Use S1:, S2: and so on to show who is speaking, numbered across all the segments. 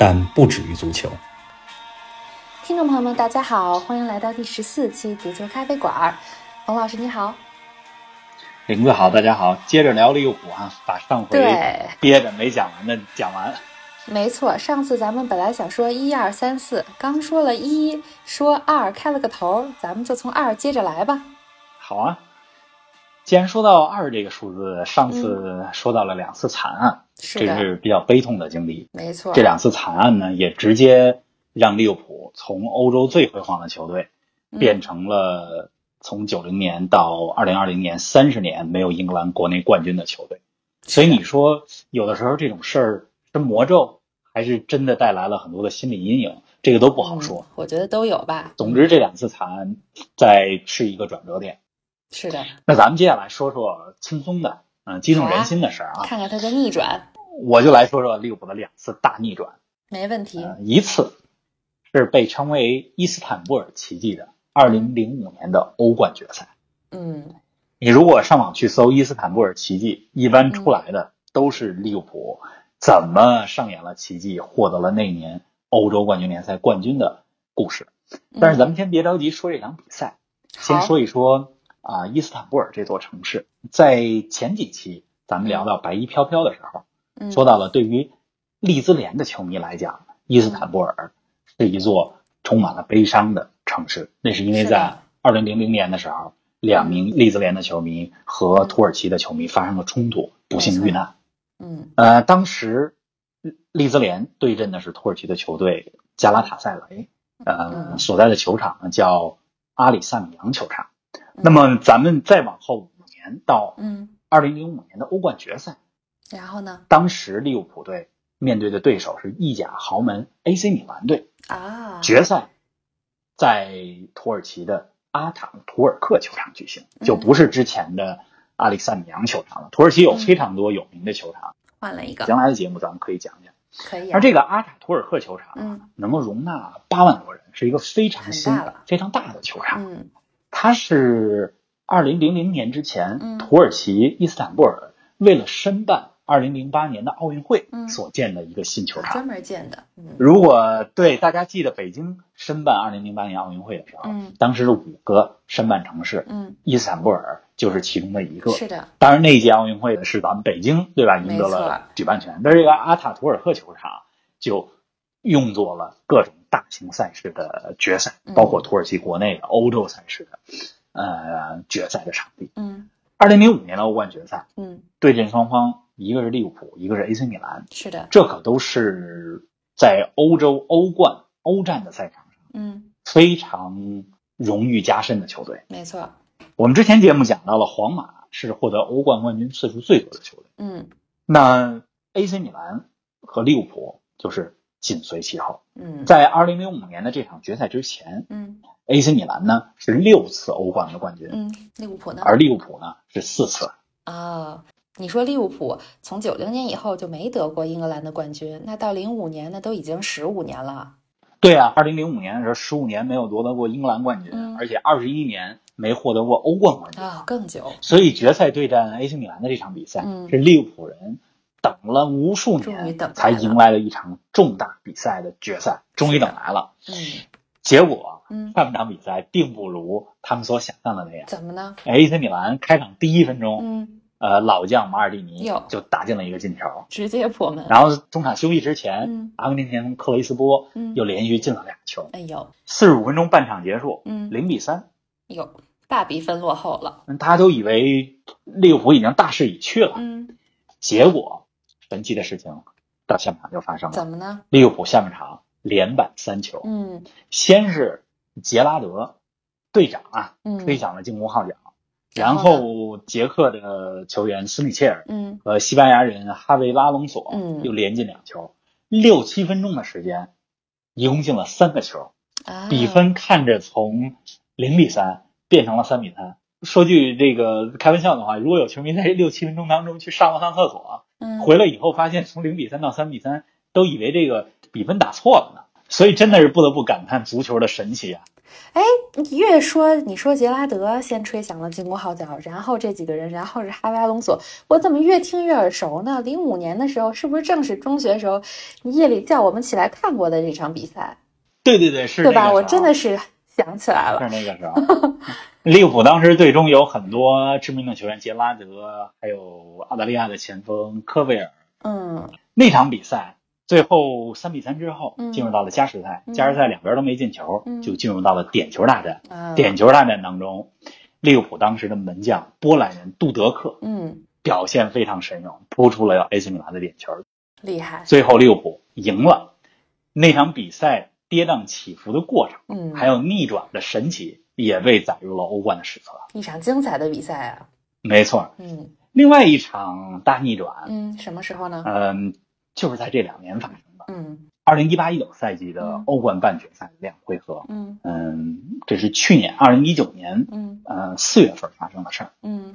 S1: 但不止于足球。
S2: 听众朋友们，大家好，欢迎来到第十四期足球咖啡馆。冯老师你好，
S3: 林子好，大家好，接着聊利物浦啊，把上回
S2: 对
S3: 憋着没讲完的讲完。
S2: 没错，上次咱们本来想说一二三四，刚说了一，说二开了个头，咱们就从二接着来吧。
S3: 好啊，既然说到二这个数字，上次说到了两次惨案，
S2: 嗯是
S3: 这，是比较悲痛的经历。
S2: 没错，
S3: 这两次惨案呢，也直接让利物浦从欧洲最辉煌的球队
S2: 嗯
S3: 变成了从九零年到二零二零年三十年没有英格兰国内冠军的球队。所以你说，有的时候这种事儿是魔咒，还是真的带来了很多的心理阴影，这个都不好说。
S2: 嗯我觉得都有吧。
S3: 总之，这两次惨案在是一个转折点。
S2: 是的，
S3: 那咱们接下来说说轻松的，嗯、激动人心的事儿啊。
S2: 看看他的逆转，
S3: 我就来说说利物浦的两次大逆转。
S2: 没问题。
S3: 呃，一次是被称为伊斯坦布尔奇迹的2005年的欧冠决赛。
S2: 嗯，
S3: 你如果上网去搜伊斯坦布尔奇迹，一般出来的都是利物浦怎么上演了奇迹，获得了那年欧洲冠军联赛冠军的故事。但是咱们先别着急说这场比赛，先说一说啊、伊斯坦布尔这座城市。在前几期咱们聊到白衣飘飘的时候，
S2: 嗯
S3: 说到了对于利兹联的球迷来讲，伊斯坦布尔是一座充满了悲伤的城市。那是因为在二零零零年的时候，两名利兹联的球迷和土耳其的球迷发生了冲突，不幸遇难。
S2: 嗯
S3: 呃，当时利兹联对阵的是土耳其的球队加拉塔塞雷，呃，
S2: 嗯
S3: 所在的球场呢叫阿里萨米扬球场。
S2: 嗯
S3: 那么咱们再往后五年到
S2: 嗯，
S3: 二零零五年的欧冠决赛，
S2: 然后呢？
S3: 当时利物浦队面对的对手是意甲豪门 AC 米兰队，
S2: 啊，
S3: 决赛在土耳其的阿塔图尔克球场举行，
S2: 嗯
S3: 就不是之前的阿里萨米扬球场了。土耳其有非常多有名的球场，
S2: 换了一个，
S3: 将来的节目咱们可以讲讲。
S2: 可以啊。
S3: 而这个阿塔图尔克球场
S2: 嗯
S3: 能够容纳八万多人，是一个非常
S2: 大、
S3: 非常大的球场。
S2: 嗯
S3: 它是二零零零年之前，
S2: 嗯。
S3: 土耳其伊斯坦布尔为了申办二零零八年的奥运会
S2: 嗯。
S3: 所建的一个新球场。
S2: 专门建的，嗯。
S3: 如果对大家记得北京申办二零零八年奥运会的时候，
S2: 嗯。
S3: 当时是五个申办城市，
S2: 嗯，
S3: 伊斯坦布尔就是其中的一个。
S2: 是的，
S3: 当然，那一届奥运会是咱们北京对吧？赢得了举办权，但是这个阿塔图尔克球场就用作了各种大型赛事的决赛，
S2: 嗯。
S3: 包括土耳其国内的欧洲赛事的呃决赛的场地。
S2: 嗯。
S3: 二零零五年的欧冠决赛
S2: 嗯，
S3: 对阵双方，一个是利物浦，一个是 AC 米兰，
S2: 是的，
S3: 这可都是在欧洲欧冠、欧战的赛场上
S2: 嗯，
S3: 非常荣誉加身的球队。
S2: 没错，
S3: 我们之前节目讲到了，皇马是获得欧冠冠军次数最多的球队。
S2: 嗯。
S3: 那 AC 米兰和利物浦就是紧随其后。
S2: 嗯
S3: 在二零零五年的这场决赛之前
S2: 嗯
S3: ，AC 米兰呢是六次欧冠的冠军，
S2: 嗯，利物浦呢？
S3: 而利物浦呢是四次。
S2: 啊，你说利物浦从九零年以后就没得过英格兰的冠军，那到零五年那都已经十五年了。
S3: 对啊，二零零五年的时候，十五年没有夺得过英格兰冠军，
S2: 嗯
S3: 而且二十一年没获得过欧冠冠军。
S2: 啊，更久，
S3: 所以决赛对战 AC 米兰的这场比赛，
S2: 嗯
S3: 是利物浦人等了无数年才迎来了一场重大比赛的决赛，终于等来了。
S2: 嗯。
S3: 结果
S2: 嗯，
S3: 上半场比赛并不如他们所想象的那样。
S2: 怎么呢
S3: ？AC 米兰开场第一分钟，
S2: 嗯，
S3: 呃，老将马尔蒂尼
S2: 哟
S3: 就打进了一个进球，
S2: 直接破门。
S3: 然后中场休息之前，
S2: 嗯。
S3: 阿根廷前锋克雷斯波
S2: 嗯。
S3: 又连续进了俩球。
S2: 哎呦，
S3: 四十五分钟半场结束，
S2: 嗯。
S3: 零比三，
S2: 哟，大比分落后了。
S3: 大家都以为利物浦已经大势已去了，
S2: 嗯，
S3: 结果神奇的事情到下半场就发生了，
S2: 怎么呢？
S3: 利物浦下半场连扳三球，
S2: 嗯。
S3: 先是杰拉德队长啊
S2: 嗯，
S3: 吹响了进攻号角，然
S2: 然后
S3: 捷克的球员斯米切尔
S2: 嗯。
S3: 和西班牙人哈维拉隆索
S2: 嗯。
S3: 又连进两球，六七分钟的时间，一共进了三个球，
S2: 啊，
S3: 比分看着从零比三变成了三比三。说句这个开玩笑的话，如果有球迷在这六七分钟当中去上了趟厕所，
S2: 嗯
S3: 回来以后发现从零比三到三比三，都以为这个比分打错了呢。所以真的是不得不感叹足球的神奇啊！
S2: 你越说你说杰拉德先吹响了进攻号角，然后这几个人，然后是哈维·阿隆索，我怎么越听越耳熟呢？零五年的时候，是不是正是中学时候你夜里叫我们起来看过的这场比赛，
S3: 对对对，是
S2: 对吧？我真的是想起来了。
S3: 是那个时候，利物浦当时队中有很多知名的球员，杰拉德，还有澳大利亚的前锋科维尔。
S2: 嗯
S3: 那场比赛最后三比三之后
S2: 嗯，
S3: 进入到了加时赛，
S2: 嗯
S3: 加时赛两边都没进球，
S2: 嗯
S3: 就进入到了点球大战。
S2: 啊，
S3: 点球大战当中，利物浦当时的门将波兰人杜德克
S2: 嗯，
S3: 表现非常神勇，扑出了 AC 米兰的点球，
S2: 厉害。
S3: 最后利物浦赢了。那场比赛跌宕起伏的过程，
S2: 嗯，
S3: 还有逆转的神奇，也被载入了欧冠的史册。
S2: 一场精彩的比赛啊。
S3: 没错，
S2: 嗯
S3: 另外一场大逆转，
S2: 嗯，什么时候呢？
S3: 嗯，就是在这两年发生的。
S2: 嗯
S3: 二零一八一九赛季的
S2: 嗯
S3: 欧冠半决赛两回合，
S2: 嗯
S3: 嗯，这是去年二零一九年，
S2: 嗯
S3: 呃四月份发生的事儿。
S2: 嗯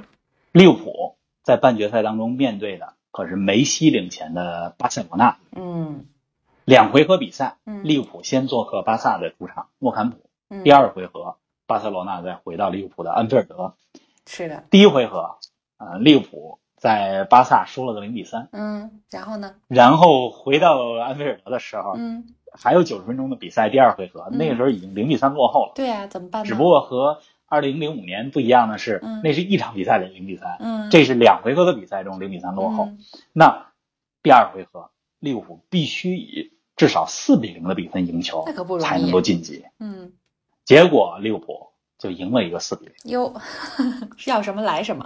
S3: 利物浦在半决赛当中面对的可是梅西领衔的巴塞罗那。
S2: 嗯
S3: 两回合比赛，
S2: 嗯，
S3: 利物浦先做客巴萨的主场诺坎普，
S2: 嗯
S3: 第二回合巴塞罗那再回到利物浦的安菲尔德。
S2: 是的，
S3: 第一回合，呃，利物浦在巴萨输了个零比三，
S2: 嗯，然后呢？
S3: 然后回到安菲尔德的时候，
S2: 嗯，
S3: 还有九十分钟的比赛，第二回合，
S2: 嗯
S3: 那个时候已经零比三落后了。
S2: 对呀、怎么办？
S3: 只不过和二零零五年不一样的是，
S2: 嗯
S3: 那是一场比赛的零比三，
S2: 嗯，
S3: 这是两回合的比赛中零比三落后。
S2: 嗯
S3: 那第二回合，利物浦必须以至少四比零的比分赢球
S2: 那可不容易
S3: 才能够晋级。
S2: 嗯，
S3: 结果利物浦就赢了一个四比零。
S2: 哟，要什么来什么。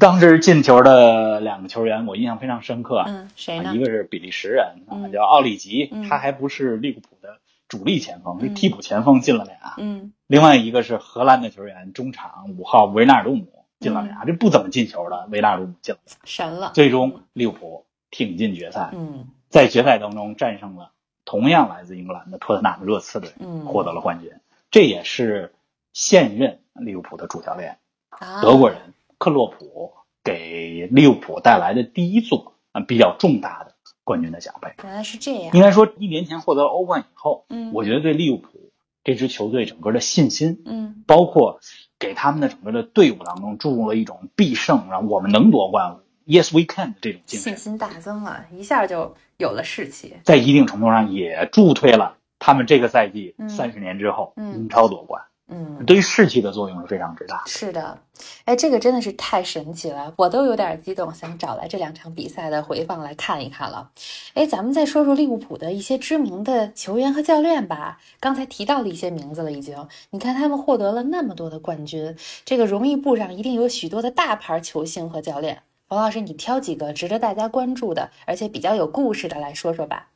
S3: 当时进球的两个球员，我印象非常深刻。
S2: 嗯，谁呢
S3: 啊一？个是比利时人啊，
S2: 嗯
S3: 叫奥里吉，
S2: 嗯
S3: 他还不是利物浦的主力前锋，是
S2: 嗯
S3: 替补前锋进了俩。
S2: 嗯
S3: 另外一个是荷兰的球员，中场五号维纳尔杜姆进了
S2: 嗯
S3: 俩，这不怎么进球的维纳尔杜姆进了俩。
S2: 神了。
S3: 最终利物浦挺进决赛，
S2: 嗯
S3: 在决赛当中战胜了同样来自英格兰的托特纳姆热刺队，
S2: 嗯，
S3: 获得了冠军。这也是现任利物浦的主教练
S2: 啊
S3: 德国人克洛普给利物浦带来的第一座啊比较重大的冠军的奖杯。
S2: 原来是这样。
S3: 应该说，一年前获得了欧冠以后，
S2: 嗯，
S3: 我觉得对利物浦这支球队整个的信心，
S2: 嗯
S3: 包括给他们的整个的队伍当中注入了一种必胜，然后我们能夺冠，Yes we can 的这种精神，
S2: 信心大增了，一下就有了士气。
S3: 在一定程度上也助推了他们这个赛季
S2: 嗯
S3: 三十年之后
S2: 嗯
S3: 英超夺冠，
S2: 嗯，
S3: 对于士气的作用是非常之大。
S2: 是的，哎，这个真的是太神奇了，我都有点激动，想找来这两场比赛的回放来看一看了。哎，咱们再说说利物浦的一些知名的球员和教练吧。刚才提到了一些名字了，已经。你看他们获得了那么多的冠军，这个荣誉簿上一定有许多的大牌球星和教练。冯老师，你挑几个值得大家关注的，而且比较有故事的来说说吧。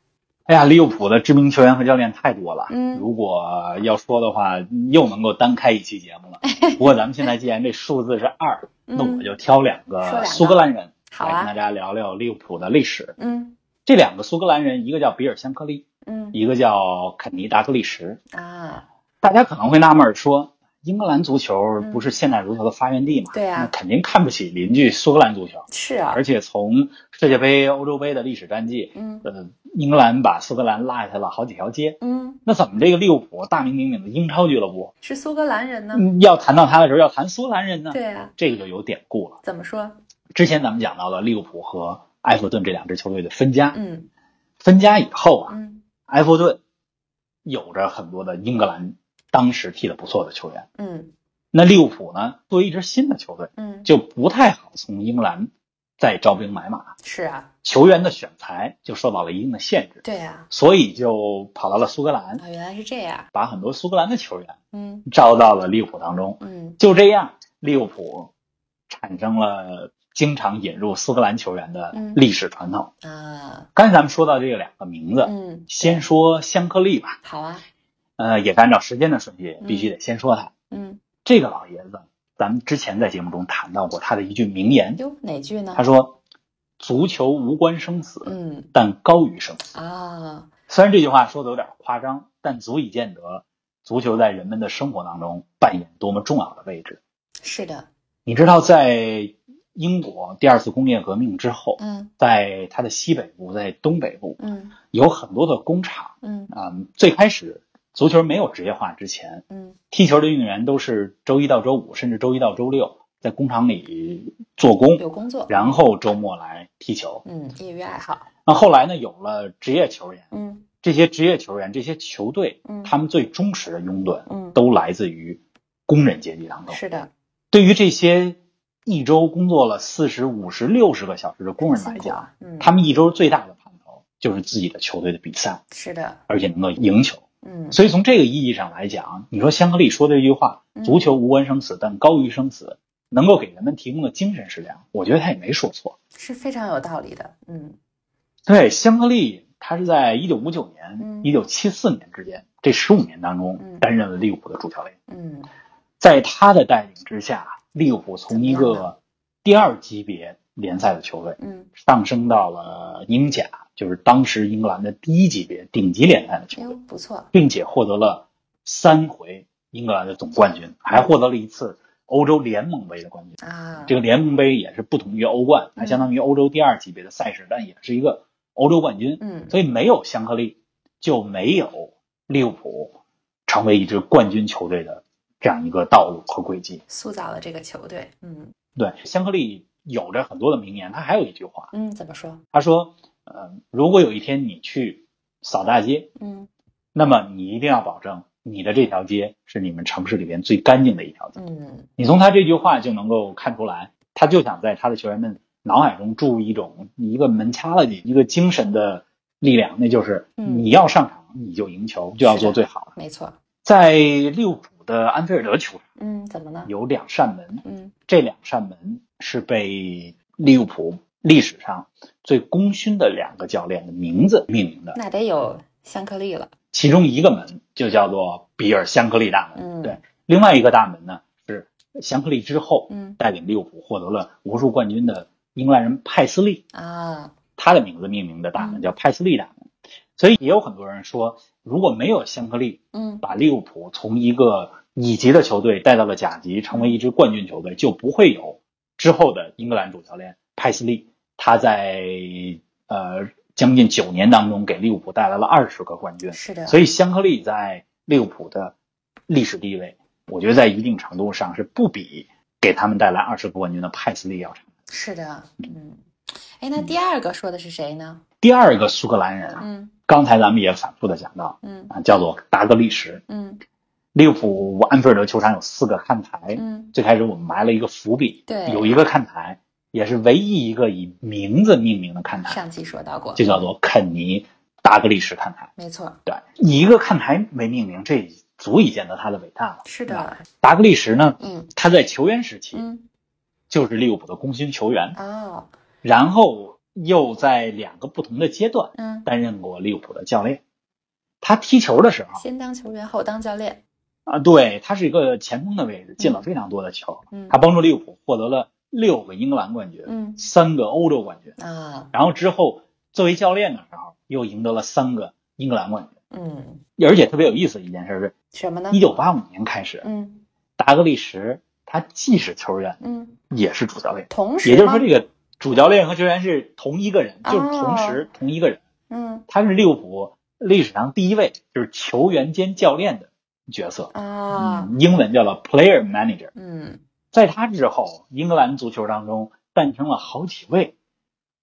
S3: 哎呀，利物浦的知名球员和教练太多了，
S2: 嗯
S3: 如果要说的话，又能够单开一期节目了。不过咱们现在既然这数字是二，那我就挑两个苏格兰人来跟大，家聊聊利物浦的历史。
S2: 嗯
S3: 这两个苏格兰人，一个叫比尔·香克利，
S2: 嗯
S3: 一个叫肯尼·达克利什。
S2: 啊，
S3: 大家可能会纳闷说，英格兰足球不是现代足球的发源地嘛？
S2: 嗯对啊
S3: 那肯定看不起邻居苏格兰足球。
S2: 是啊
S3: 而，且从世界杯、欧洲杯的历史战绩，
S2: 嗯
S3: 呃，英格兰把苏格兰拉下来了好几条街。
S2: 嗯，
S3: 那怎么这个利物浦大名鼎鼎的英超俱乐部，
S2: 是苏格兰人呢？
S3: 嗯，要谈到他的时候要谈苏格兰人呢？
S2: 对啊，
S3: 这个就有典故了。
S2: 怎么说？
S3: 之前咱们讲到了利物浦和埃弗顿这两支球队的分家，
S2: 嗯
S3: 分家以后啊，
S2: 嗯
S3: 埃弗顿有着很多的英格兰当时踢得不错的球员。
S2: 嗯。
S3: 那利物浦呢，作为一支新的球队，
S2: 嗯，
S3: 就不太好从英格兰再招兵买马，
S2: 是啊，
S3: 球员的选材就受到了一定的限制，
S2: 对啊，
S3: 所以就跑到了苏格兰，
S2: 啊，原来是这样。
S3: 把很多苏格兰的球员
S2: 嗯。
S3: 招到了利物浦当中。
S2: 嗯。
S3: 就这样，利物浦产生了经常引入苏格兰球员的
S2: 嗯。
S3: 历史传统。
S2: 啊。
S3: 刚才咱们说到这两个名字，
S2: 嗯，
S3: 先说香克利吧，
S2: 好啊，
S3: 呃，也是按照时间的顺序，必须得先说他。
S2: 嗯，
S3: 这个老爷子，咱们之前在节目中谈到过他的一句名言，
S2: 哟，哪句呢
S3: 他？说：“足球无关生死，
S2: 嗯
S3: 但高于生死。
S2: 啊，
S3: 虽然这句话说的有点夸张，但足以见得足球在人们的生活当中扮演多么重要的位置。
S2: 是的，
S3: 你知道，在英国第二次工业革命之后，
S2: 嗯
S3: 在它的西北部，在东北部
S2: 嗯
S3: 有很多的工厂
S2: 嗯
S3: 啊、最开始足球没有职业化之前，
S2: 嗯
S3: 踢球的运动员都是周一到周五，甚至周一到周六在工厂里做工，
S2: 有工作，
S3: 然后周末来踢球。
S2: 嗯，业余爱好，
S3: 那后来呢，有了职业球员，
S2: 嗯
S3: 这些职业球员、这些球队，
S2: 嗯
S3: 他们最忠实的拥趸
S2: 嗯，
S3: 都来自于工人阶级当中。
S2: 是的，
S3: 对于这些一周工作了四十五十六十个小时的工人来讲，
S2: 啊嗯，
S3: 他们一周最大的盼头就是自己的球队的比赛，
S2: 是的，
S3: 而且能够赢球。
S2: 嗯。
S3: 所以从这个意义上来讲，你说香格里说的这句话
S2: 嗯“
S3: 足球无关生死，但高于生死”，能够给人们提供的精神食粮，我觉得他也没说错。
S2: 是非常有道理的，嗯。
S3: 对，香格里他是在一九五九
S2: 嗯。
S3: 年、一九七四年之间这十五年当中
S2: 嗯。
S3: 担任了利物浦的主教练。
S2: 嗯。
S3: 在他的带领之下，利物浦从一个第二级别联赛的球队
S2: 嗯，
S3: 上升到了英甲，就是当时英格兰的第一级别顶级联赛的球队，
S2: 不错，
S3: 并且获得了三回英格兰的总冠军，还获得了一次欧洲联盟杯的冠军。
S2: 啊，
S3: 这个联盟杯也是不同于欧冠，它
S2: 嗯
S3: 相当于欧洲第二级别的赛事，但也是一个欧洲冠军。
S2: 嗯
S3: 所以没有香克利，就没有利物浦成为一支冠军球队的这样一个道路和轨迹。
S2: 塑造了这个球队，嗯
S3: 对，香克利有着很多的名言，他还有一句话，
S2: 嗯，怎么说？
S3: 他说：“呃，如果有一天你去扫大街，
S2: 嗯
S3: 那么你一定要保证你的这条街是你们城市里边最干净的一条街。
S2: 嗯
S3: 你从他这句话就能够看出来，他就想在他的球员们脑海中注入一种一个门掐了你一个精神的力量，那就是
S2: 嗯
S3: 你要上场你就赢球，就要做最好的。
S2: 没错，
S3: 在利物浦的安菲尔德球场
S2: 嗯，怎么呢？
S3: 有两扇门，
S2: 嗯。
S3: 这两扇门是被利物浦历史上最功勋的两个教练的名字命名的，
S2: 那得有香克利了，
S3: 其中一个门就叫做比尔香克利大门，
S2: 嗯。
S3: 对，另外一个大门呢是香克利之后
S2: 嗯。
S3: 带领利物浦获得了无数冠军的英格兰人派斯利，
S2: 啊，
S3: 他的名字命名的大门叫派斯利大门。所以也有很多人说，如果没有香克利
S2: 嗯
S3: 把利物浦从一个乙级的球队带到了甲级，成为一支冠军球队，就不会有之后的英格兰主教练派斯利。他在呃将近九年当中给利物浦带来了二十个冠军，
S2: 是的，
S3: 所以香克利在利物浦的历史地位，我觉得在一定程度上是不比给他们带来二十个冠军的派斯利要差。
S2: 是的，嗯，哎，那第二个说的是谁呢？
S3: 第二个苏格兰人啊，
S2: 嗯
S3: 刚才咱们也反复的讲到
S2: 嗯。
S3: 啊，叫做达格利什。
S2: 嗯。
S3: 利物浦安菲尔德球场有四个看台，
S2: 嗯。
S3: 最开始我们埋了一个伏笔，
S2: 对。
S3: 有一个看台也是唯一一个以名字命名的看台，
S2: 上期说到过，
S3: 就叫做肯尼达格利什看台。
S2: 没错，
S3: 对，以一个看台为命名，这足以见得他的伟大了。
S2: 是的，
S3: 达格利什呢，
S2: 嗯。
S3: 他在球员时期
S2: 嗯。
S3: 就是利物浦的功勋球员，
S2: 哦。
S3: 然后又在两个不同的阶段
S2: 嗯，
S3: 担任过利物浦的教练。他踢球的时候。
S2: 先当球员后当教练，
S3: 啊，对他是一个前锋的位置，进了非常多的球。
S2: 嗯。
S3: 他帮助利物浦获得了六个英格兰冠军，
S2: 嗯。
S3: 三个欧洲冠军，
S2: 啊。
S3: 然后之后作为教练的时候又赢得了三个英格兰冠军。
S2: 嗯，
S3: 而且特别有意思的一件事是
S2: 什么呢？
S3: 是，？一九八五年开始，
S2: 嗯。
S3: 达格利什他既是球员，
S2: 嗯，
S3: 也是主教练，
S2: 同时
S3: 也就是说，这个主教练和球员是同一个人，
S2: 哦
S3: 就是同时同一个人。
S2: 嗯
S3: 他是利物浦历史上第一位就是球员兼教练的角色，
S2: 啊
S3: 嗯，英文叫做 player manager。
S2: 嗯
S3: 在他之后，英格兰足球当中诞生了好几位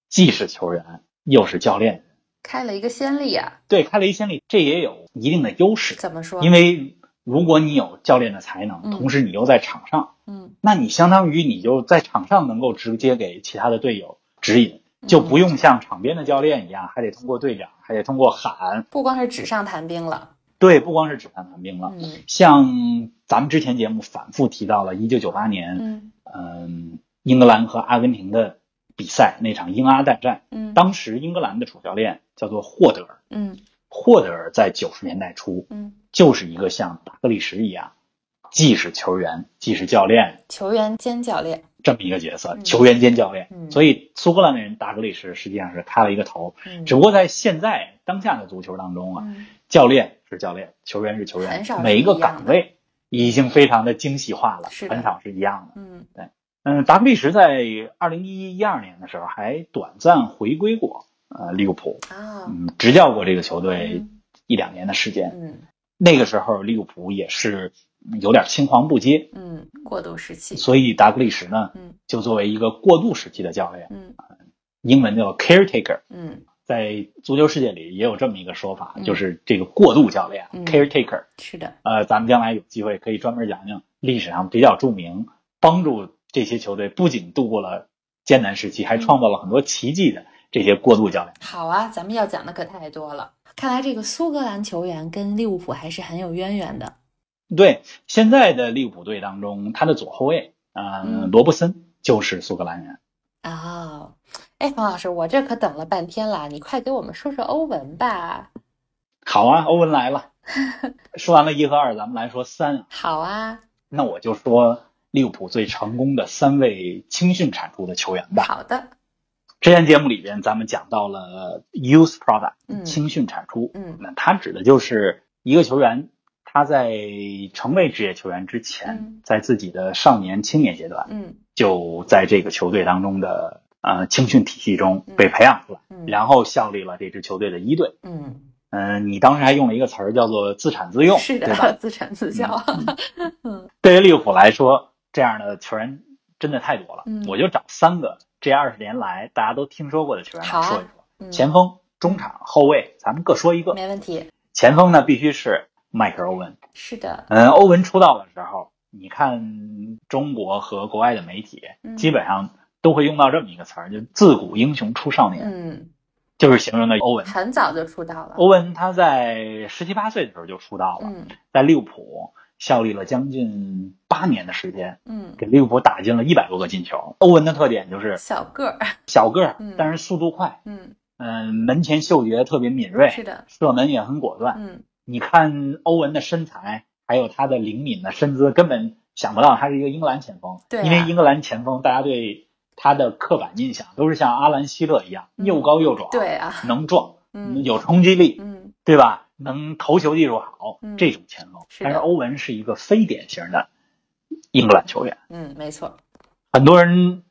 S3: 既是球员又是教练，
S2: 开了一个先例啊，
S3: 对，开了一先例，这也有一定的优势。
S2: 怎么说？
S3: 因为如果你有教练的才能，
S2: 嗯。
S3: 同时你又在场上，
S2: 嗯。
S3: 那你相当于你就在场上能够直接给其他的队友指引，就不用像场边的教练一样，还得通过队长，还得通过喊。
S2: 不光是纸上谈兵了，
S3: 对，不光是纸上谈兵了，
S2: 嗯。
S3: 像咱们之前节目反复提到了，一九九八年，
S2: 嗯。
S3: 嗯，英格兰和阿根廷的比赛那场英阿大战，
S2: 嗯。
S3: 当时英格兰的主教练叫做霍德尔，
S2: 嗯
S3: 霍德尔在九十年代初
S2: 嗯，
S3: 就是一个像达格利什一样，既是球员，既是教练，
S2: 球员兼教练，
S3: 这么一个角色，
S2: 嗯
S3: 球员兼教练。
S2: 嗯
S3: 所以苏格兰人达格利什实际上是开了一个头，
S2: 嗯
S3: 只不过在现在当下的足球当中啊，
S2: 嗯
S3: 教练是教练，球员是球员
S2: 很少，是
S3: 每一个岗位已经非常的精细化了，
S2: 是
S3: 很少是一样的。
S2: 嗯对
S3: 嗯，达格利什在二零一一二年的时候还短暂回归过呃利物浦，
S2: 啊
S3: 嗯，执教过这个球队
S2: 嗯
S3: 一两年的时间。
S2: 嗯
S3: 那个时候利物浦也是有点青黄不接，
S2: 嗯，过渡时期，
S3: 所以达格利什呢
S2: 嗯
S3: 就作为一个过渡时期的教练，
S2: 嗯
S3: 英文叫 caretaker，
S2: 嗯
S3: 在足球世界里也有这么一个说法，
S2: 嗯
S3: 就是这个过渡教练、
S2: 嗯
S3: caretaker。
S2: 是的，
S3: 呃，咱们将来有机会可以专门讲讲历史上比较著名，帮助这些球队不仅度过了艰难时期，还创造了很多奇迹的这些过渡教练。
S2: 好啊，咱们要讲的可太多了。看来这个苏格兰球员跟利物浦还是很有渊源的。
S3: 对，现在的利物浦队当中，他的左后卫，呃，
S2: 嗯
S3: 罗伯森就是苏格兰人。
S2: 哦，哎，冯老师，我这可等了半天了，你快给我们说说欧文吧。
S3: 好啊，欧文来了。说完了一和二，咱们来说三。
S2: 好啊，
S3: 那我就说利物浦最成功的三位青训产出的球员吧。
S2: 好的，
S3: 之前节目里边咱们讲到了 youth product
S2: 嗯
S3: 青训产出，
S2: 嗯
S3: 那它指的就是一个球员他在成为职业球员之前，
S2: 嗯
S3: 在自己的少年青年阶段，
S2: 嗯
S3: 就在这个球队当中的呃青训体系中
S2: 嗯
S3: 被培养出来，
S2: 嗯
S3: 然后效力了这支球队的一队。
S2: 嗯，
S3: 嗯、你当时还用了一个词儿叫做自产自用，
S2: 是？的，自产自销。嗯
S3: 对于利物浦来说，这样的球员真的太多了。
S2: 嗯
S3: 我就找三个这二十年来大家都听说过的球员说一说。
S2: 嗯，
S3: 前锋、中场、后卫，咱们各说一个。
S2: 没问题。
S3: 前锋呢，必须是迈克尔·欧文。
S2: 是的，
S3: 嗯，欧文出道的时候，你看中国和国外的媒体，
S2: 嗯
S3: 基本上都会用到这么一个词儿，就“自古英雄出少年”，
S2: 嗯，
S3: 就是形容的欧文。
S2: 很早就出道了。
S3: 欧文他在十七八岁的时候就出道了，
S2: 嗯
S3: 在利物浦效力了将近八年的时间，
S2: 嗯，
S3: 给利物浦打进了一百多个进球。欧文的特点就是
S2: 小个儿。
S3: 小个儿
S2: 嗯，
S3: 但是速度快，
S2: 嗯，
S3: 嗯，门前嗅觉特别敏锐，
S2: 是的。
S3: 射门也很果断。
S2: 嗯
S3: 你看欧文的身材，还有他的灵敏的身姿，根本想不到他是一个英格兰前锋。
S2: 对啊
S3: 因为英格兰前锋，大家对他的刻板印象都是像阿兰希勒一样，
S2: 嗯
S3: 又高又壮，
S2: 对啊。
S3: 能撞，
S2: 嗯
S3: 有冲击力，
S2: 嗯
S3: 对吧？能投球技术好，
S2: 嗯
S3: 这种前锋。
S2: 是
S3: 但是欧文是一个非典型的英格兰球员，
S2: 嗯，没错。
S3: 很多人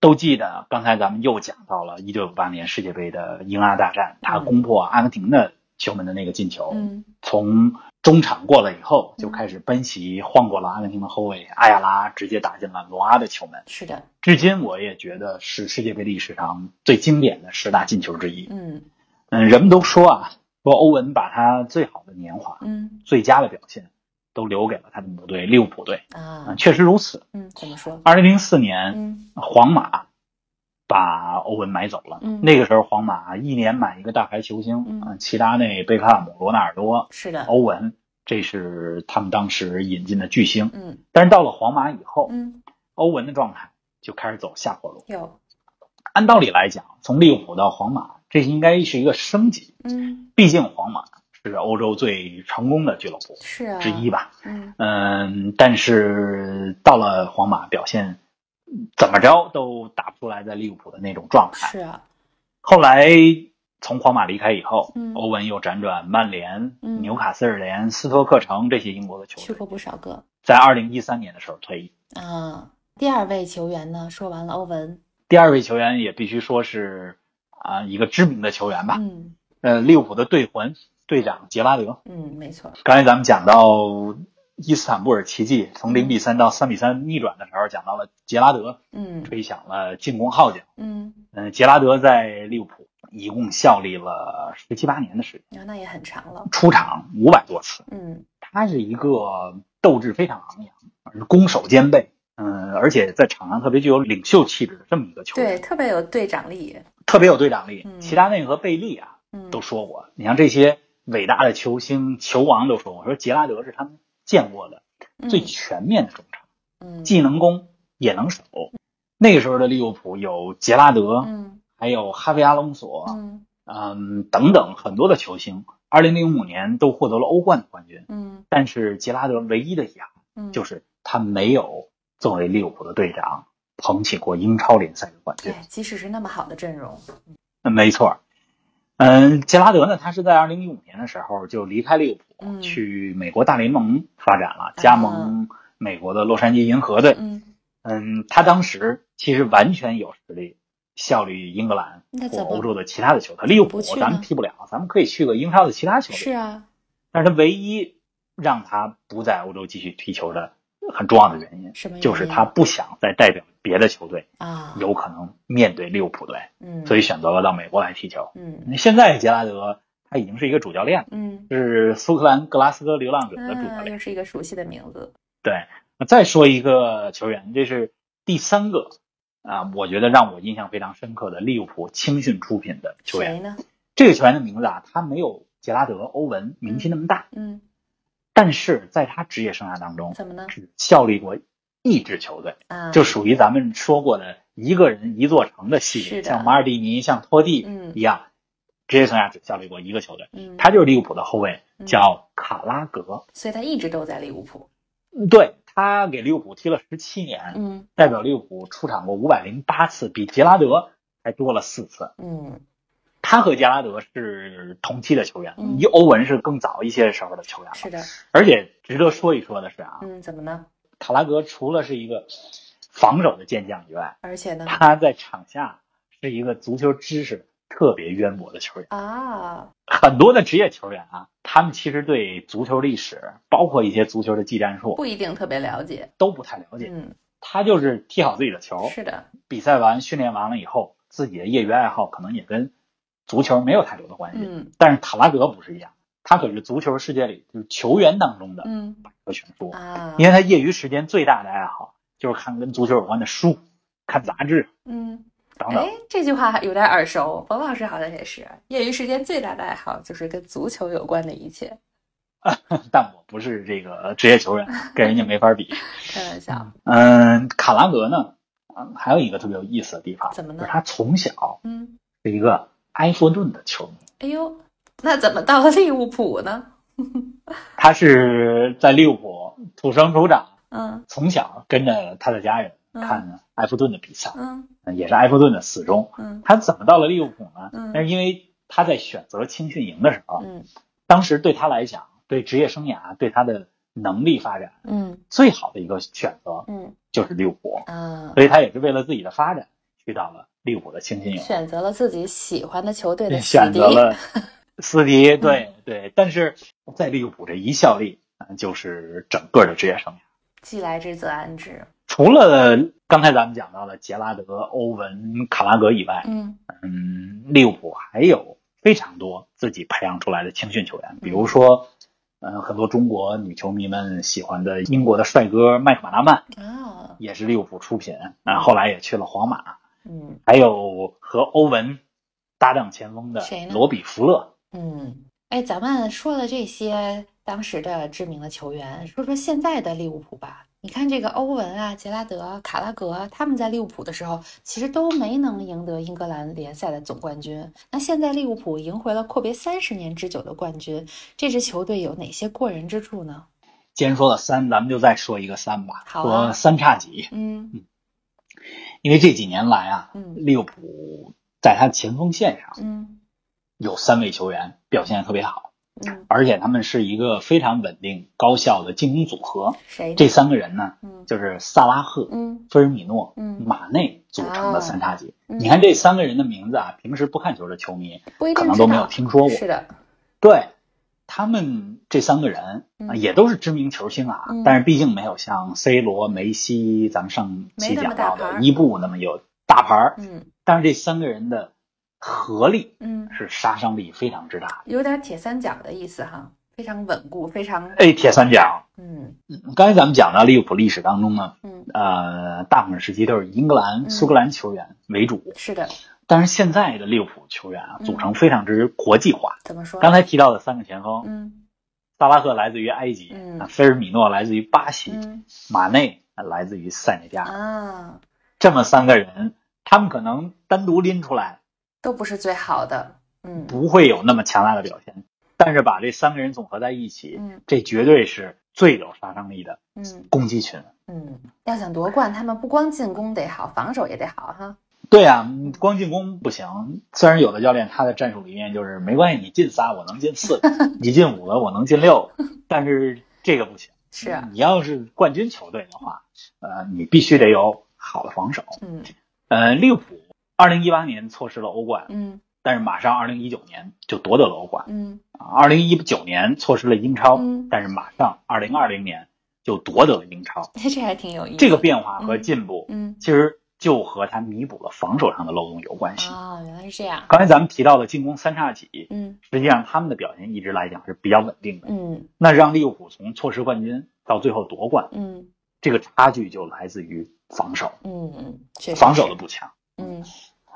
S3: 都记得，刚才咱们又讲到了一九九八年世界杯的英阿大战，他
S2: 嗯
S3: 攻破阿根廷的球门的那个进球。
S2: 嗯
S3: 从中场过了以后，就
S2: 嗯
S3: 开始奔袭，晃过了阿根廷的后卫阿亚拉，直接打进了罗阿的球门。
S2: 是的。
S3: 至今我也觉得是世界杯历史上最经典的十大进球之一。
S2: 嗯
S3: 嗯，人们都说啊，说欧文把他最好的年华、
S2: 嗯
S3: 最佳的表现都留给了他的母队利物浦队。
S2: 啊
S3: 嗯，确实如此。
S2: 嗯，怎么说？
S3: 二零零四年，
S2: 嗯
S3: 皇马把欧文买走了。
S2: 嗯
S3: 那个时候，皇马一年买一个大牌球星，
S2: 嗯
S3: 啊齐达内、贝克汉姆、罗纳尔多、
S2: 是的。
S3: 欧文，这是他们当时引进的巨星。
S2: 嗯
S3: 但是到了皇马以后，
S2: 嗯，
S3: 欧文的状态就开始走下坡路。
S2: 有。
S3: 按道理来讲，从利物浦到皇马，这应该是一个升级。
S2: 嗯，
S3: 毕竟皇马是欧洲最成功的俱乐部
S2: 是啊。
S3: 之一吧。
S2: 嗯
S3: 嗯，但是到了皇马，表现怎么着都打不出来在利物浦的那种状态。
S2: 是啊。
S3: 后来从皇马离开以后，
S2: 嗯
S3: 欧文又辗转曼联、
S2: 嗯
S3: 纽卡斯尔联、斯托克城这些英国的球队，
S2: 去过不少个
S3: 在二零一三年的时候退役。
S2: 啊。第二位球员呢？说完了欧文。
S3: 第二位球员也必须说是啊、一个知名的球员吧，
S2: 嗯
S3: 呃，利物浦的队魂队长杰拉德。
S2: 嗯，没错。
S3: 刚才咱们讲到伊斯坦布尔奇迹从零比三到三比三逆转的时候，讲到了杰拉德
S2: 嗯
S3: 吹响了进攻号角。
S2: 嗯，
S3: 嗯、杰拉德在利物浦一共效力了十七八年的时间，
S2: 啊，那也很长了。
S3: 出场五百多次。
S2: 嗯
S3: 他是一个斗志非常昂扬，攻守兼备，嗯，而且在场上特别具有领袖气质的这么一个球员，
S2: 对，特别有队长力。
S3: 特别有队长力。
S2: 嗯
S3: 齐达内和贝利啊
S2: 嗯，
S3: 都说过，你像这些伟大的球星、球王都说过，说杰拉德是他们见过的最全面的中场，
S2: 嗯
S3: 既能攻也能守。那个时候的利物浦有杰拉德，
S2: 嗯
S3: 还有哈维·阿隆索，
S2: 嗯
S3: 嗯，等等很多的球星。二零零五年都获得了欧冠的冠军，
S2: 嗯
S3: 但是杰拉德唯一的遗憾
S2: 嗯，
S3: 就是他没有作为利物浦的队长捧起过英超联赛的冠军
S2: 对。，即使是那么好的阵容，
S3: 嗯，没错。嗯，杰拉德呢，他是在二零一五年的时候就离开利物浦，
S2: 嗯
S3: 去美国大联盟发展了，加盟美国的洛杉矶银河队。
S2: 嗯，
S3: 嗯，他当时其实完全有实力效力英格兰或欧洲的其他的球队。利物浦咱们踢不了，咱们可以去个英超的其他球队。
S2: 是啊，
S3: 但是他唯一让他不在欧洲继续踢球的很重要的原因，
S2: 什么因
S3: 就是他不想再代表别的球队，
S2: 啊，
S3: 有可能面对利物浦队，
S2: 嗯，
S3: 所以选择了到美国来踢球。
S2: 嗯
S3: 现在杰拉德他已经是一个主教练了，
S2: 嗯，
S3: 是苏格兰格拉斯哥流浪者的主教
S2: 嗯，
S3: 练。
S2: 又是一个熟悉的名字，
S3: 对，那再说一个球员，这是第三个啊，我觉得让我印象非常深刻的利物浦青训出品的球员。
S2: 谁呢？
S3: 这个球员的名字啊，他没有杰拉德、欧文名气那么大，
S2: 嗯，
S3: 但是在他职业生涯当中，
S2: 怎么呢？
S3: 只效力过一支球队，
S2: 啊，
S3: 就属于咱们说过的一个人一座城的系列，像马尔蒂尼、像托蒂
S2: 嗯。
S3: 一样，职业生涯只效力过一个球队，
S2: 嗯，
S3: 他就是利物浦的后卫，
S2: 嗯。
S3: 叫卡拉格。
S2: 所以他一直都在利物浦，
S3: 对他给利物浦踢了十七年，
S2: 嗯。
S3: 代表利物浦出场过五百零八次，比杰拉德还多了四次。
S2: 嗯
S3: 他和杰拉德是同期的球员，
S2: 嗯
S3: 一欧文是更早一些时候的球员了。
S2: 是的，
S3: 而且值得说一说的是啊，
S2: 嗯，怎么呢？
S3: 卡拉格除了是一个防守的健将以外，
S2: 而且呢？
S3: 他在场下是一个足球知识特别渊博的球员。
S2: 啊，
S3: 很多的职业球员啊，他们其实对足球历史，包括一些足球的技战术
S2: 不一定特别了解，
S3: 都不太了解。
S2: 嗯，
S3: 他就是踢好自己的球，
S2: 是的，
S3: 比赛完、训练完了以后，自己的业余爱好可能也跟足球没有太多的关系。
S2: 嗯
S3: 但是塔拉格不是一样，他可是足球世界里就是球员当中的
S2: 嗯
S3: 百科全书，
S2: 啊，
S3: 因为他业余时间最大的爱好就是看跟足球有关的书、看杂志
S2: 嗯，
S3: 等等
S2: 哎。，这句话有点耳熟，冯老师好像也是，业余时间最大的爱好就是跟足球有关的一切，
S3: 但我不是这个职业球员，跟人家没法比。
S2: 开玩笑，
S3: 嗯，卡拉格呢，嗯，还有一个特别有意思的地方，
S2: 怎么呢
S3: 就是他从小
S2: 嗯，
S3: 是一个埃弗顿的球迷，
S2: 哎呦，那怎么到了利物浦呢？
S3: 他是在利物浦土生土长，
S2: 嗯。
S3: 从小跟着他的家人
S2: 嗯。
S3: 看埃弗顿的比赛，
S2: 嗯。
S3: 也是埃弗顿的死忠。
S2: 嗯。
S3: 他怎么到了利物浦呢？
S2: 嗯。
S3: 那是因为他在选择青训营的时候，
S2: 嗯。
S3: 当时对他来讲，对职业生涯、对他的能力发展
S2: 嗯。
S3: 最好的一个选择
S2: 嗯。
S3: 就是利物浦，
S2: 嗯，
S3: 所以他也是为了自己的发展去到了利物浦的青训营，
S2: 选择了自己喜欢的球队
S3: 选择了 斯迪。对对，但是在利物浦这一效力，嗯就是整个的职业生涯。
S2: 既来之则安之。
S3: 除了刚才咱们讲到的杰拉德、欧文、卡拉格以外，
S2: 嗯
S3: 嗯，利物浦还有非常多自己培养出来的青训球员，
S2: 嗯
S3: 比如说，嗯，很多中国女球迷们喜欢的英国的帅哥麦克马纳曼
S2: 啊
S3: 也是利物浦出品，啊，后来也去了皇马，
S2: 嗯
S3: 还有和欧文搭档前锋的
S2: 谁呢
S3: 罗比福勒。
S2: 嗯，哎，咱们说了这些当时的知名的球员，说说现在的利物浦吧。你看这个欧文啊、杰拉德、卡拉格，他们在利物浦的时候，其实都没能赢得英格兰联赛的总冠军。那现在利物浦赢回了阔别三十年之久的冠军，这支球队有哪些过人之处呢？
S3: 既然说了三，咱们就再说一个三吧，
S2: 好啊
S3: 说三叉戟，
S2: 嗯
S3: 因为这几年来啊，
S2: 嗯
S3: 利物浦在他前锋线上
S2: 嗯
S3: 有三位球员表现特别好。
S2: 嗯，
S3: 而且他们是一个非常稳定、高效的进攻组合。
S2: 谁？
S3: 这三个人呢，
S2: 嗯
S3: 就是萨拉赫、
S2: 嗯
S3: 菲尔米诺、
S2: 嗯
S3: 马内组成的三叉戟。
S2: 嗯
S3: 你看这三个人的名字啊，平时不看球的球迷可能都没有听说过。
S2: 是的，
S3: 对，他们这三个人也都是知名球星啊，
S2: 嗯。
S3: 但是毕竟没有像 C 罗、梅西，咱们上期讲到的伊布那么有大牌儿。
S2: 嗯。
S3: 但是这三个人的合力
S2: 嗯，
S3: 是杀伤力非常之大的。
S2: 有点铁三角的意思哈，非常稳固，非常
S3: 哎，铁三角。
S2: 嗯。
S3: 嗯刚才咱们讲到利物浦历史当中呢，
S2: 嗯，
S3: 呃，大部分时期都是英格兰、
S2: 嗯。
S3: 苏格兰球员为主，
S2: 是的，
S3: 但是现在的利物浦球员啊，
S2: 嗯
S3: 组成非常之国际化。
S2: 怎么说？
S3: 刚才提到的三个前锋，
S2: 嗯
S3: 萨拉赫来自于埃及，
S2: 嗯
S3: 啊菲尔米诺来自于巴西，
S2: 嗯
S3: 马内来自于塞内加尔。
S2: 啊，
S3: 这么三个人，他们可能单独拎出来
S2: 都不是最好的，嗯
S3: 不会有那么强大的表现，但是把这三个人总合在一起，
S2: 嗯
S3: 这绝对是最有杀伤力的
S2: 嗯
S3: 攻击群，
S2: 嗯，要想夺冠，他们不光进攻得好，防守也得好哈。
S3: 对啊，光进攻不行。虽然有的教练他的战术理念就是没关系，你进仨我能进四个，你进五个我能进六个，但是这个不行。
S2: 是啊，
S3: 你要是冠军球队的话，呃，你必须得有好的防守。
S2: 嗯
S3: 呃，利物浦二零一八年错失了欧冠，
S2: 嗯
S3: 但是马上二零一九年就夺得了欧冠。
S2: 嗯
S3: 二零一九年错失了英超，
S2: 嗯
S3: 但是马上二零二零年就夺得了英超。
S2: 这还挺有意思。
S3: 这个变化和进步，
S2: 嗯
S3: 其实就和他弥补了防守上的漏洞有关系。
S2: 啊，原来是这样。
S3: 刚才咱们提到的进攻三叉戟，
S2: 嗯
S3: 实际上他们的表现一直来讲是比较稳定的。
S2: 嗯
S3: 那让利物浦从错失冠军到最后夺冠，
S2: 嗯
S3: 这个差距就来自于防守，
S2: 嗯嗯，确实
S3: 防守的不强。
S2: 嗯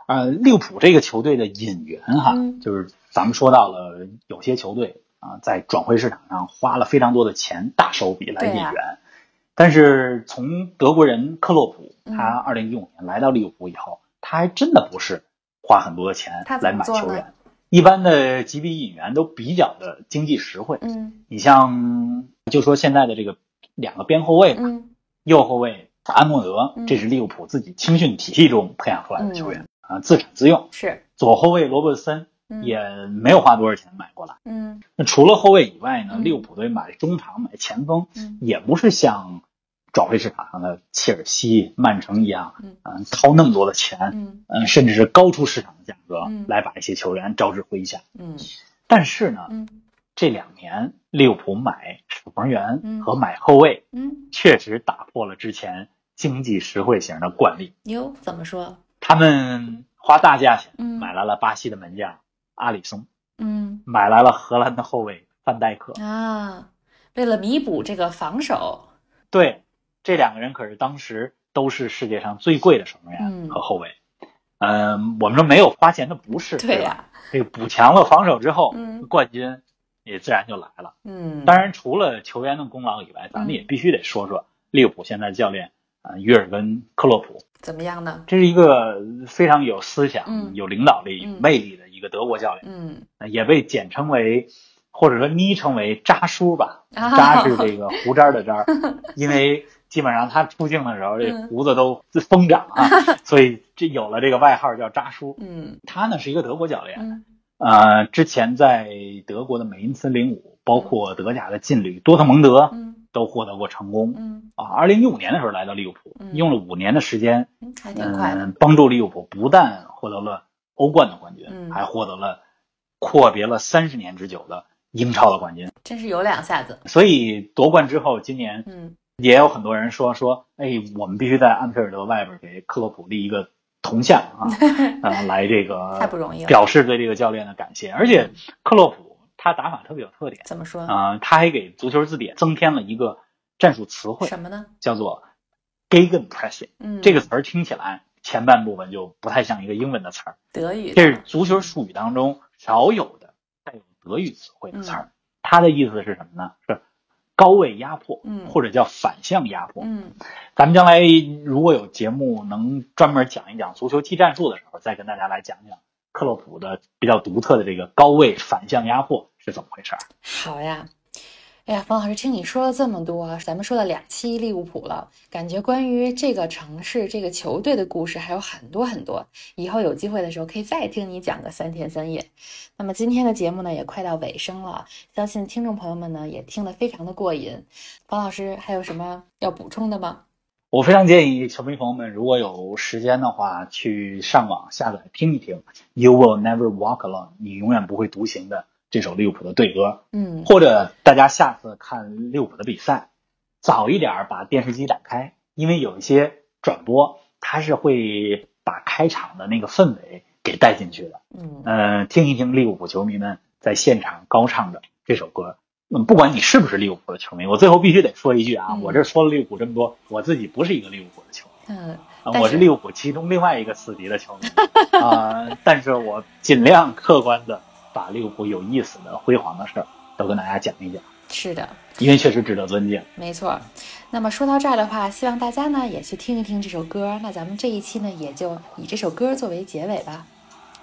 S3: 呃，利物浦这个球队的引援哈，
S2: 嗯
S3: 就是咱们说到了有些球队啊、在转会市场上花了非常多的钱，大手笔来引援。但是从德国人克洛普
S2: 嗯。
S3: 他二零一五年来到利物浦以后，他还真的不是花很多的钱来买球员。一般的几笔引援都比较的经济实惠。
S2: 嗯。
S3: 你像就说现在的这个两个边后卫吧，
S2: 嗯。
S3: 右后卫安诺德
S2: 嗯，
S3: 这是利物浦自己青训体系中培养出来的球员啊，自产自用。
S2: 是。
S3: 左后卫罗伯森
S2: 嗯
S3: 也没有花多少钱买过来。
S2: 嗯。
S3: 那除了后卫以外呢，
S2: 嗯。
S3: 利物浦队买中场、买前锋，
S2: 嗯。
S3: 也不是像转会市场上的切尔西、曼城一样，
S2: 嗯。
S3: 嗯，掏那么多的钱，
S2: 嗯。
S3: 嗯，甚至是高出市场的价格
S2: 嗯。
S3: 来把一些球员招至麾下。
S2: 嗯。
S3: 但是呢，
S2: 嗯。
S3: 这两年利物浦买守门员
S2: 嗯。
S3: 和买后卫，
S2: 嗯，
S3: 确实打破了之前经济实惠型的惯例。
S2: 哟，怎么说？
S3: 他们花大价钱
S2: 嗯。
S3: 买来了巴西的门将阿里松，
S2: 嗯
S3: 买来了荷兰的后卫范戴克。
S2: 啊，为了弥补这个防守，
S3: 对，这两个人可是当时都是世界上最贵的守门
S2: 嗯
S3: 员和后卫。嗯，我们说没有花钱的不是，
S2: 对呀，
S3: 这个补强了防守之后，
S2: 嗯
S3: 冠军也自然就来了。
S2: 嗯，
S3: 当然，除了球员的功劳以外，咱们
S2: 嗯
S3: 也必须得说说利物浦现在教练啊、约尔根·克洛普，
S2: 怎么样呢？
S3: 这是一个非常有思想、
S2: 嗯
S3: 有领导力、
S2: 嗯
S3: 有魅力的一个德国教练，
S2: 嗯
S3: 呃也被简称为或者说昵称为“渣叔”吧。
S2: 啊
S3: 渣是这个 胡渣的渣，因为基本上他出镜的时候，这
S2: 嗯
S3: 胡子都疯长啊，所以这有了这个外号叫渣叔。
S2: 嗯
S3: 他呢是一个德国教练，
S2: 嗯
S3: 呃，之前在德国的美因茨零五，包括德甲的劲旅多特蒙德
S2: 嗯
S3: 都获得过成功。
S2: 嗯
S3: 啊，二零一五年的时候来到利物浦，
S2: 嗯
S3: 用了五年的时间，
S2: 嗯，还挺快的
S3: 嗯，。帮助利物浦不但获得了欧冠的冠军，
S2: 嗯
S3: 还获得了阔别了三十年之久的英超的冠军。
S2: 真是有两下子。
S3: 所以夺冠之后，今年
S2: 嗯
S3: 也有很多人说说，哎，我们必须在安菲尔德外边给克洛普立一个铜像啊，呃，来这个
S2: 太不容易了
S3: 表示对这个教练的感谢。而且克洛普他打法特别有特点
S2: 怎么说？
S3: 啊、他还给足球字典增添了一个战术词汇，
S2: 什么呢？
S3: 叫做 “gegen pressing”。
S2: 嗯，
S3: 这个词儿听起来前半部分就不太像一个英文的词儿，
S2: 德语。
S3: 这是足球术语当中少有的带有德语词汇的词儿。它的意思是什么呢？是高位压迫，
S2: 嗯
S3: 或者叫反向压迫。
S2: 嗯
S3: 咱们将来如果有节目能专门讲一讲足球技战术的时候，再跟大家来讲讲克洛普的比较独特的这个高位反向压迫是怎么回事儿。
S2: 好呀。哎呀，冯老师，听你说了这么多，咱们说了两期利物浦了，感觉关于这个城市、这个球队的故事还有很多很多。以后有机会的时候，可以再听你讲个三天三夜。那么今天的节目呢，也快到尾声了，相信听众朋友们呢也听得非常的过瘾。冯老师还有什么要补充的吗？
S3: 我非常建议球迷朋友们，如果有时间的话，去上网下载听一听《You Will Never Walk Alone》，你永远不会独行的这首利物浦的队歌。
S2: 嗯
S3: 或者大家下次看利物浦的比赛，早一点把电视机打开，因为有一些转播它是会把开场的那个氛围给带进去的。
S2: 嗯
S3: 呃，听一听利物浦球迷们在现场高唱的这首歌。嗯，不管你是不是利物浦的球迷，我最后必须得说一句啊，
S2: 嗯
S3: 我这说了利物浦这么多，我自己不是一个利物浦的球迷。
S2: 嗯，
S3: 我是利物浦其中另外一个死敌的球迷 啊、但是我尽量客观的把利物浦有意思的、辉煌的事儿都跟大家讲一讲，
S2: 是的。
S3: 因为确实值得尊敬。
S2: 没错，那么说到这儿的话，希望大家呢也去听一听这首歌。那咱们这一期呢也就以这首歌作为结尾吧。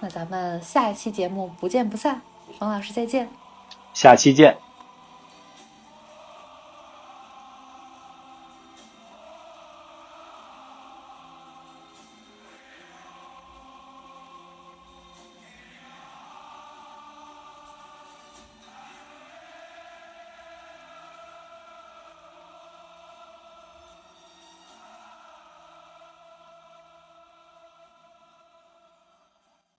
S2: 那咱们下一期节目不见不散，冯老师再见。
S3: 下期见。